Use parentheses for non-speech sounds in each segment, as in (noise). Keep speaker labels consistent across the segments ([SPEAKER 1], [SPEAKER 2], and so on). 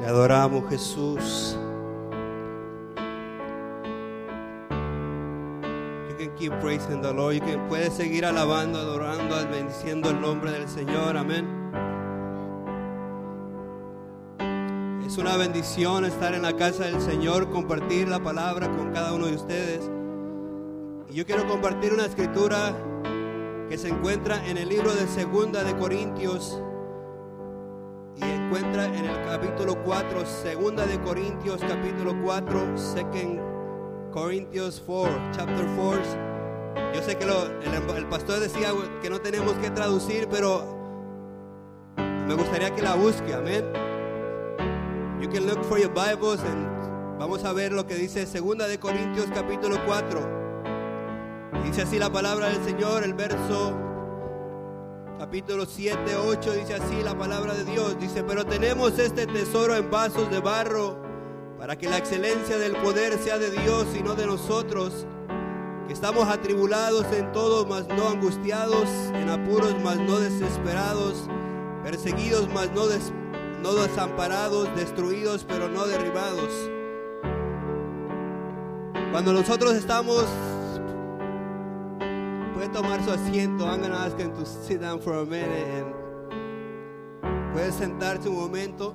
[SPEAKER 1] Le adoramos, Jesús. You can keep praising the Lord. You can, puedes seguir alabando, adorando, bendiciendo el nombre del Señor. Amén. Es una bendición estar en la casa del Señor, compartir la palabra con cada uno de ustedes. Y yo quiero compartir una escritura que se encuentra en el libro de Segunda de Corintios encuentra en el capítulo 4, Segunda de Corintios capítulo 4, Second Corinthians 4, chapter 4. Yo sé que lo- el, pastor decía que no tenemos que traducir, pero me gustaría que la busque, amén. You can look for your Bibles and vamos a ver lo que dice Segunda de Corintios capítulo 4. Dice así la palabra del Señor, el verso capítulo 7, 8 dice así la palabra de Dios. Dice, pero tenemos este tesoro en vasos de barro para que la excelencia del poder sea de Dios y no de nosotros, que estamos atribulados en todo, mas no angustiados, en apuros, mas no desesperados, perseguidos, mas no, des- no desamparados, destruidos, pero no derribados. Cuando nosotros estamos Puede tomar su asiento. I'm gonna ask him to sit down for a minute and puede sentarse un momento.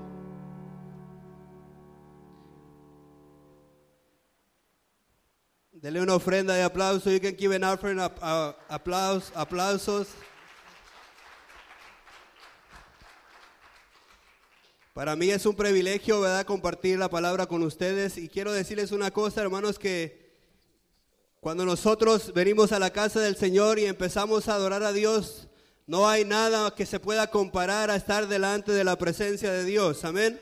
[SPEAKER 1] Dele una ofrenda de aplauso. You can give an offering of uh, applause, aplausos. Para mí es un privilegio, ¿verdad?, compartir la palabra con ustedes. Y quiero decirles una cosa, hermanos, que cuando nosotros venimos a la casa del Señor y empezamos a adorar a Dios, no hay nada que se pueda comparar a estar delante de la presencia de Dios. Amén.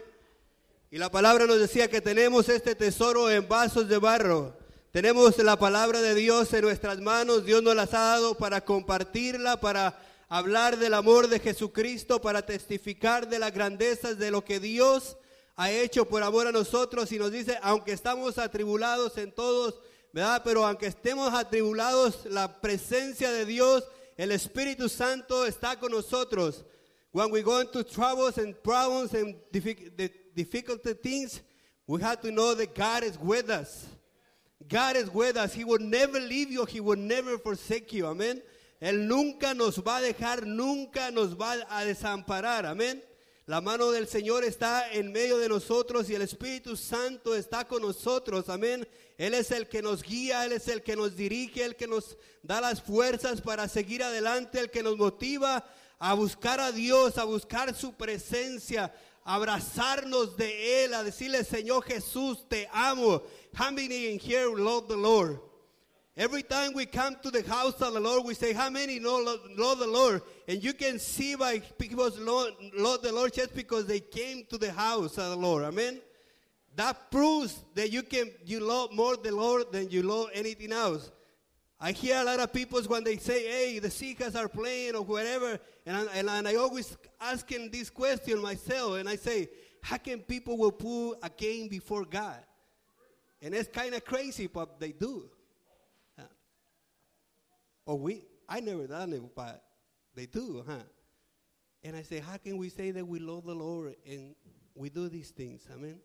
[SPEAKER 1] Y la palabra nos decía que tenemos este tesoro en vasos de barro. Tenemos la palabra de Dios en nuestras manos. Dios nos las ha dado para compartirla, para hablar del amor de Jesucristo, para testificar de las grandezas de lo que Dios ha hecho por amor a nosotros. Y nos dice, aunque estamos atribulados en todos, Pero aunque estemos atribulados, la presencia de Dios, el Espíritu Santo está con nosotros. When we go into troubles and problems and difficult things, we have to know that God is with us. God is with us. He will never leave you. He will never forsake you. Amén. Él nunca nos va a dejar, nunca nos va a desamparar. Amén. La mano del Señor está en medio de nosotros y el Espíritu Santo está con nosotros. Amén. Él es el que nos guía, Él es el que nos dirige, el que nos da las fuerzas para seguir adelante, el que nos motiva a buscar a Dios, a buscar su presencia, a abrazarnos de Él, a decirle, Señor Jesús, te amo. How in here love the Lord? Every time we come to the house of the Lord, we say, How many know love, the Lord? And you can see by people's love, love the Lord just because they came to the house of the Lord. Amen. That proves that you can you love more the Lord than you love anything else. I hear a lot of people when they say, "Hey, the Seekers are playing or whatever," and I, and, and I always asking this question myself, and I say, "How can people will put a game before God?" And it's kind of crazy, but they do. Or we, I never done it, but they do, huh? And I say, how can we say that we love the Lord and we do these things? Amén.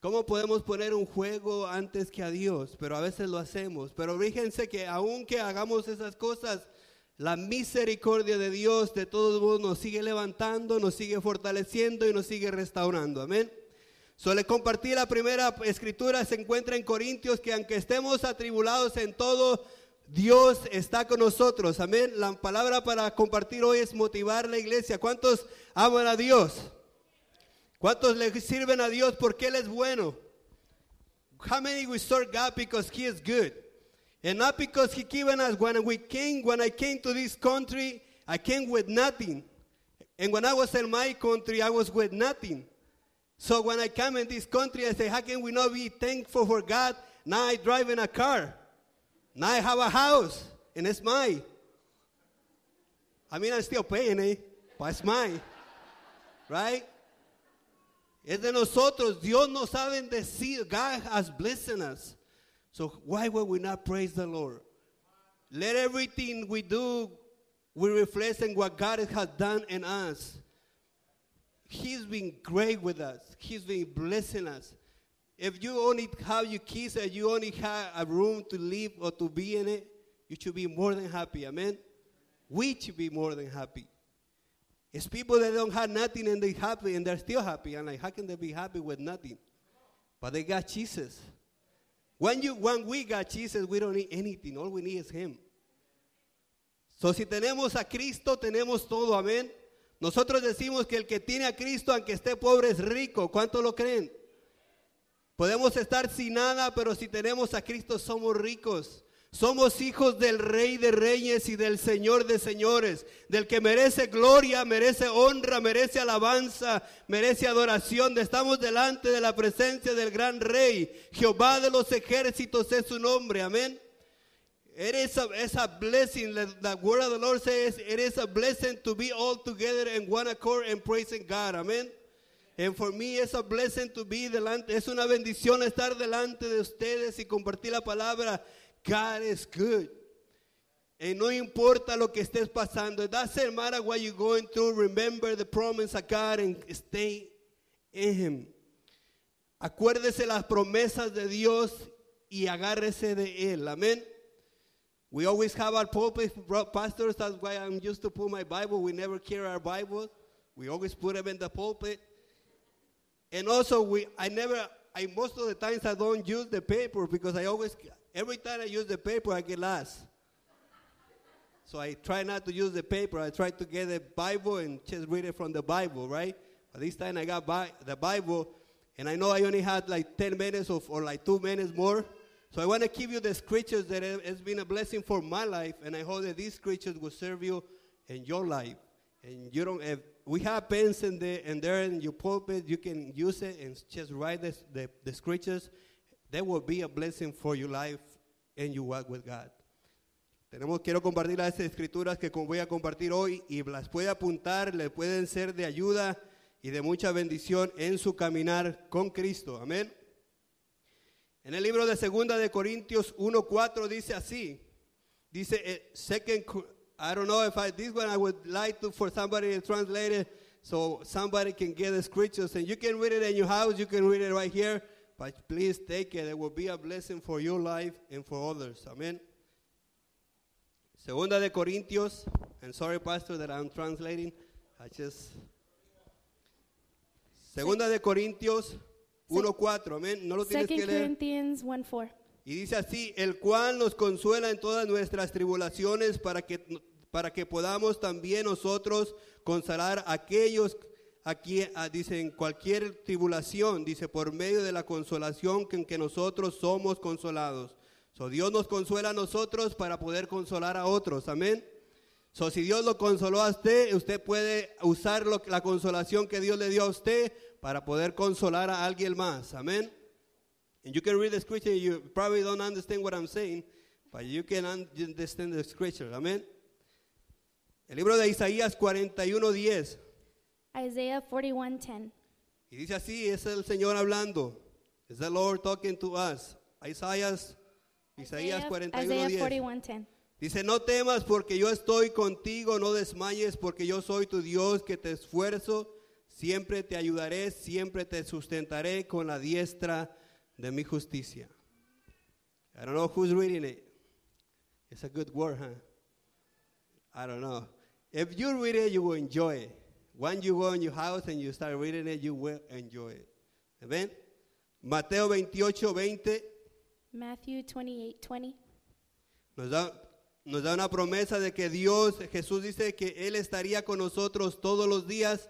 [SPEAKER 1] ¿Cómo podemos poner un juego antes que a Dios? Pero a veces lo hacemos. Pero fíjense que aunque hagamos esas cosas, la misericordia de Dios de todos modos nos sigue levantando, nos sigue fortaleciendo y nos sigue restaurando. Amén. So, le compartí la primera escritura, se encuentra en Corintios, que aunque estemos atribulados en todo, Dios está con nosotros. Amén. La palabra para compartir hoy es motivar la iglesia. ¿Cuántos aman a Dios? ¿Cuántos le sirven a Dios porque Él es bueno? How many we serve God because He is good? And not because He given us when we came, when I came to this country, I came with nothing. And when I was in my country, I was with nothing. So when I come in this country, I say, how can we not be thankful for God? Now I drive in a car. Now I have a house, and it's mine. I mean, I'm still paying it, but it's mine. Right? Es de nosotros. Dios nos ha bendecido. God has blessed us. So why would we not praise the Lord? Let everything we do, we reflect on what God has done in us. He's been great with us. He's been blessing us. If you only have your keys and you only have a room to live or to be in it, you should be more than happy. Amen. We should be more than happy. It's people that don't have nothing and they're happy and they're still happy. And like, how can they be happy with nothing? But they got Jesus. When you when we got Jesus, we don't need anything. All we need is Him. So si tenemos a Cristo, tenemos todo. Amén. Nosotros decimos que el que tiene a Cristo, aunque esté pobre, es rico. ¿Cuánto lo creen? Podemos estar sin nada, pero si tenemos a Cristo, somos ricos. Somos hijos del Rey de Reyes y del Señor de Señores, del que merece gloria, merece honra, merece alabanza, merece adoración. Estamos delante de la presencia del gran Rey. Jehová de los ejércitos es su nombre. Amén. It a, blessing. The word of the Lord says it is a blessing to be all together in one accord and praising God. Amén. And for me it's a blessing to be delante. Es una bendición estar delante de ustedes y compartir la palabra. God is good. Y no importa lo que estés pasando. It doesn't matter what you're going through. Remember the promise of God and stay in Him. Acuérdese las promesas de Dios y agárrese de Él. Amén. We always have our pulpit pastors. That's why I'm used to put my Bible. We never carry our Bible. We always put them in the pulpit. And also, we I never. I most of the times I don't use the paper because I always every time I use the paper I get lost. So I try not to use the paper. I try to get the Bible and just read it from the Bible, right? But this time I got bi- the Bible, and I know I only had like 10 minutes of, or like two minutes more. So I want to give you the scriptures that has been a blessing for my life, and I hope that these scriptures will serve you in your life. And you don't have, we have pens in there, and there in your pulpit, you can use it and just write this, the, the scriptures. That will be a blessing for your life and your walk with God. Tenemos, quiero compartir las escrituras que voy a compartir hoy y las puede apuntar, le pueden ser de ayuda y de mucha bendición en su caminar con Cristo. Amén. En el libro de Segunda de Corintios 1:4 dice así. Dice eh, second Co- I don't know if I this one I would like to for somebody to translate it so somebody can get the scriptures and you can read it in your house, you can read it right here, but please take it. It will be a blessing for your life and for others. Amen. Segunda de Corintios, and sorry, Pastor, that I'm translating. I just. Segunda de Corintios 1.4, amén. No lo tienes que
[SPEAKER 2] Second
[SPEAKER 1] leer.
[SPEAKER 2] Corinthians 1 4.
[SPEAKER 1] Y dice así, el cual nos consuela en todas nuestras tribulaciones para que, para que podamos también nosotros consolar a aquellos a quien, a- dice, en cualquier tribulación, dice, por medio de la consolación en que nosotros somos consolados. So, Dios nos consuela a nosotros para poder consolar a otros, amén. So, si Dios lo consoló a usted, usted puede usar lo- la consolación que Dios le dio a usted para poder consolar a alguien más, amén. And you can read the scripture, you probably don't understand what I'm saying, but you can un- understand the scripture. Amén. El libro de Isaías 41:10.
[SPEAKER 2] Isaiah 41 10.
[SPEAKER 1] Y dice así, es el Señor hablando. Es the Lord talking to us. Isaías, Isaías
[SPEAKER 2] Isaiah
[SPEAKER 1] 41:10.
[SPEAKER 2] 41 10.
[SPEAKER 1] Dice, no temas porque yo estoy contigo, no desmayes porque yo soy tu Dios que te esfuerzo, siempre te ayudaré, siempre te sustentaré con la diestra de mi justicia. I don't know who's reading it. It's a good word, huh? I don't know. If you read it, you will enjoy it. When you go in your house and you start reading it, you will enjoy it. Amen. Mateo 28, 20.
[SPEAKER 2] Matthew 28 20.
[SPEAKER 1] Nos da, nos da una promesa de que Dios, Jesús dice que Él estaría con nosotros todos los días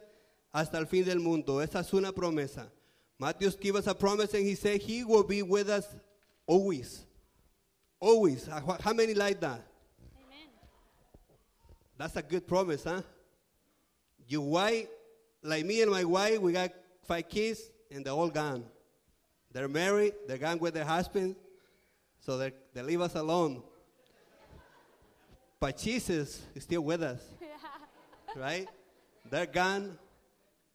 [SPEAKER 1] hasta el fin del mundo. Esa es una promesa. Matthew gave us a promise and he said he will be with us always. Always. Uh, how how many like that? Amen. That's a good promise, huh? Your wife, like me and my wife, we got five kids and they're all gone. They're married, they're gone with their husband, so they they leave us alone. But Jesus is still with us, (laughs) right? They're gone,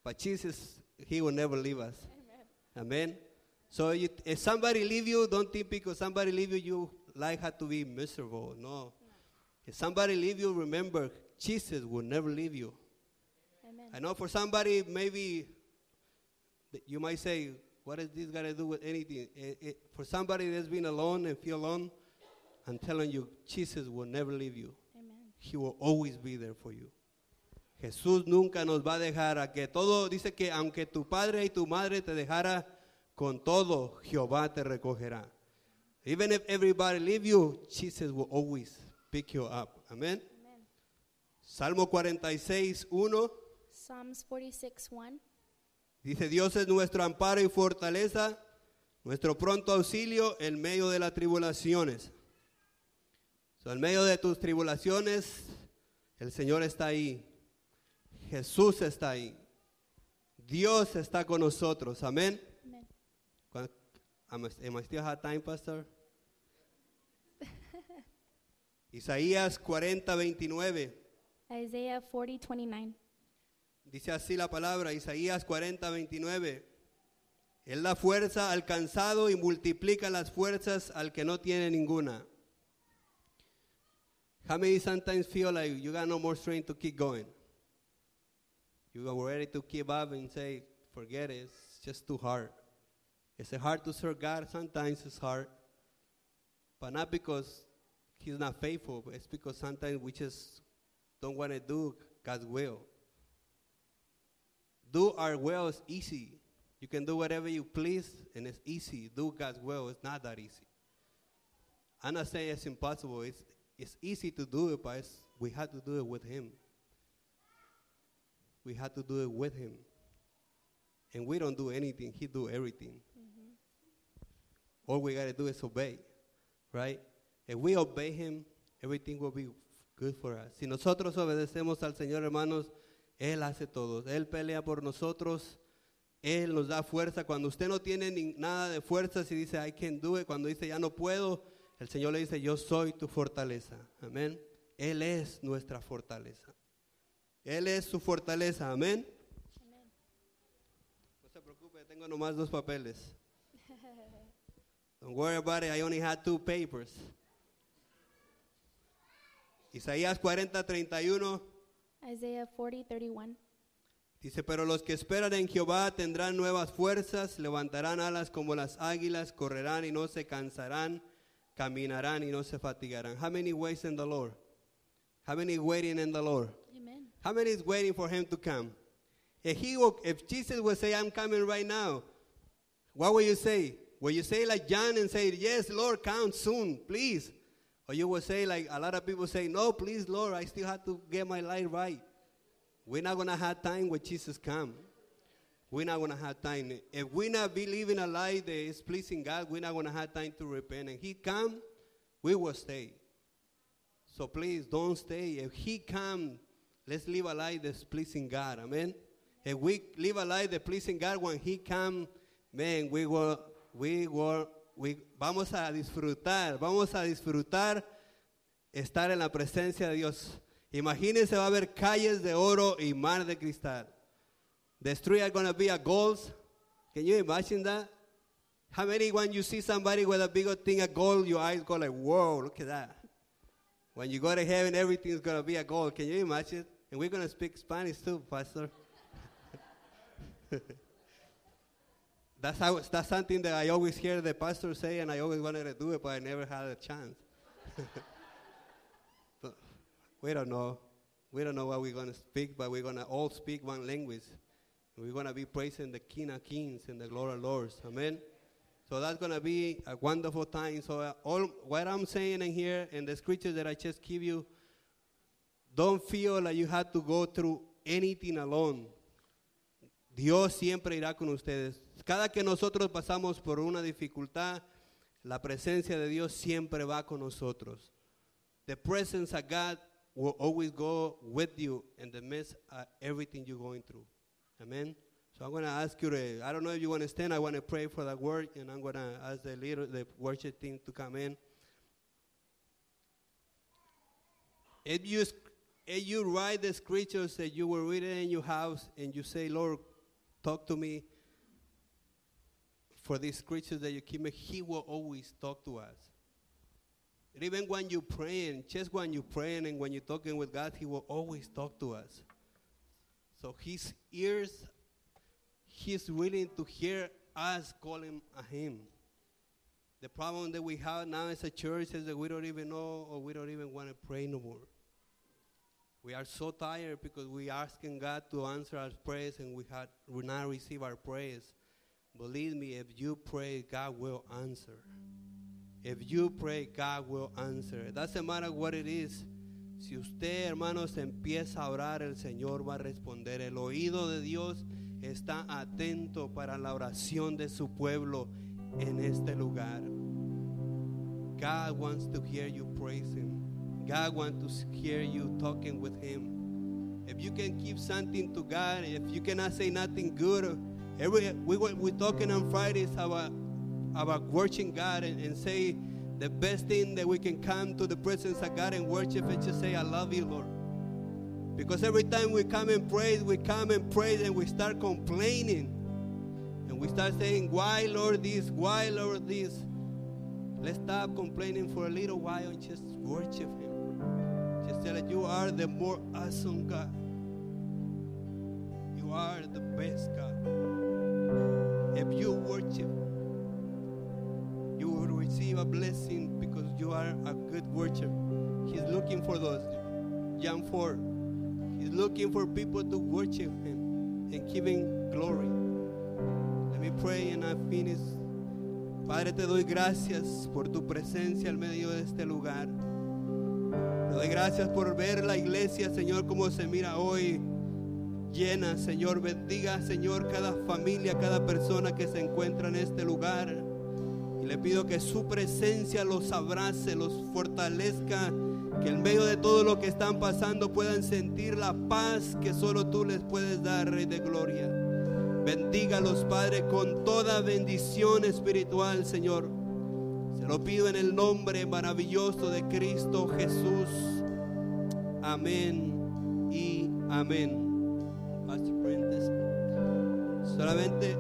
[SPEAKER 1] but Jesus, He will never leave us. Amen. So you, if somebody leave you, don't think because somebody leave you, you life had to be miserable. No. If somebody leave you, remember, Jesus will never leave you.
[SPEAKER 2] Amen.
[SPEAKER 1] I know for somebody, maybe you might say, what is this got to do with anything? It- it- for somebody that's been alone and feel alone, I'm telling you, Jesus will never leave you.
[SPEAKER 2] Amen.
[SPEAKER 1] He will always be there for you. Jesús nunca nos va a dejar a que todo, dice que aunque tu padre y tu madre te dejara, con todo Jehová te recogerá. Even if everybody leave you, Jesus will always pick you up. Amen.
[SPEAKER 2] Amen.
[SPEAKER 1] Salmo 46, 1.
[SPEAKER 2] Psalms 46 1.
[SPEAKER 1] Dice, Dios es nuestro amparo y fortaleza, nuestro pronto auxilio en medio de las tribulaciones. So, en medio de tus tribulaciones, el Señor está ahí. Jesús está ahí. Dios está con nosotros. Amén.
[SPEAKER 2] Amen.
[SPEAKER 1] Cuan- Am I, am I still have time, Pastor? (laughs) Isaías 40, 29.
[SPEAKER 2] Isaiah 40 29.
[SPEAKER 1] Dice así la palabra, Isaías 40, 29. Él da fuerza al cansado y multiplica las fuerzas al que no tiene ninguna. How many sometimes feel like you got no more strength to keep going? You are ready to give up and say, forget it, it's just too hard. It's hard to serve God? Sometimes it's hard. But not because He's not faithful, but it's because sometimes we just don't want to do God's will. Do our will is easy. You can do whatever you please, and it's easy. Do God's will. It's not that easy. I'm not saying it's impossible. It's, it's easy to do it, but we have to do it with Him. We have to do it with Him. And we don't do anything. He do everything. All we got to do is obey, right? If we obey Him, everything will be good for us. Si nosotros obedecemos al Señor, hermanos, Él hace todo. Él pelea por nosotros. Él nos da fuerza. Cuando usted no tiene ni- nada de fuerza, si dice, I can do it, cuando dice, ya no puedo, el Señor le dice, yo soy tu fortaleza. Amén. Él es nuestra fortaleza. Él es su fortaleza. Amén. No se preocupe, tengo nomás dos papeles. Don't worry about it, I only had two papers. Isaías 40, 31
[SPEAKER 2] Isaiah 40 31.
[SPEAKER 1] dice, pero los que esperan en Jehová tendrán nuevas fuerzas, levantarán alas como las águilas, correrán y no se cansarán, caminarán y no se fatigarán. How many waits in the Lord? How many waiting in the Lord? How many is waiting for him to come? If he if Jesus would say, I'm coming right now, what will you say? Will you say like John and say, Yes, Lord, come soon, please? Or you will say like a lot of people say, No, please, Lord, I still have to get my life right. We're not gonna have time when Jesus come. We're not gonna have time. If we not be living a life that is pleasing God, we're not gonna have time to repent. And He come, we will stay. So please don't stay. If He come, let's live a life that's pleasing God. Amen. If we live a life that's pleasing God when He come, man, we will, we will, we vamos a disfrutar, vamos a disfrutar estar en la presencia de Dios. Imagínense, va a haber calles de oro y mar de cristal. The streets are going to be a gold. Can you imagine that? How many when you see somebody with a big thing of gold, your eyes go like, whoa, look at that. When you go to heaven, everything's going to be a gold. Can you imagine? And we're going to speak Spanish too, Pastor. (laughs) that's, how, that's something that I always hear the pastor say, and I always wanted to do it, but I never had a chance. (laughs) We don't know. We don't know what we're going to speak, but we're going to all speak one language. We're going to be praising the King of Kings and the Lord of Lords. Amen. So that's going to be a wonderful time. So uh, all what I'm saying in here and the scriptures that I just give you, don't feel like you have to go through anything alone. Dios siempre irá con ustedes. Cada que nosotros pasamos por una dificultad, la presencia de Dios siempre va con nosotros. The presence of God will always go with you in the midst of everything you're going through. Amen. So I'm going to ask you to, I don't know if you want to stand, I want to pray for that word, and I'm going to ask the leader, the worship team to come in. If you, if you write the scriptures that you were reading in your house and you say, Lord, talk to me for these scriptures that you keep me, He will always talk to us. And even when you're praying, just when you're praying and when you're talking with God, He will always talk to us. So his ears, he's willing to hear us calling him. The problem that we have now as a church is that we don't even know or we don't even want to pray no more. We are so tired because we are asking God to answer our prayers and we had we not receive our prayers. Believe me, if you pray, God will answer. If you pray, God will answer. It doesn't matter what it is. Si usted, hermanos, empieza a orar, el Señor va a responder. El oído de Dios está atento para la oración de su pueblo en este lugar. God wants to hear you praise Him. God wants to hear you talking with Him. If you can keep something to God, if you cannot say nothing good, every we were we talking on Fridays about about worshiping God and, and say the best thing that we can come to the presence of God and worship and just say, I love you, Lord. Because every time we come and praise, we come and praise and we start complaining. And we start saying, Why, Lord, this? Why, Lord, this? Let's stop complaining for a little while and just worship Him. Just tell You are the more awesome God. You are the best God. If you worship, you will receive a blessing because you are a good worshiper. He's looking for those. John 4. He's looking for people to worship Him and give Him glory. Let me pray and I finish. Padre, te doy gracias por tu presencia en medio de este lugar. Te doy gracias por ver la iglesia, Señor, como se mira hoy llena, Señor. Bendiga, Señor, cada familia, cada persona que se encuentra en este lugar. Y le pido que su presencia los abrace, los fortalezca, que en medio de todo lo que están pasando puedan sentir la paz que solo tú les puedes dar, Rey de Gloria. Bendígalos, Padre, con toda bendición espiritual, Señor. Lo pido en el nombre maravilloso de Cristo Jesús. Amén y amén. Solamente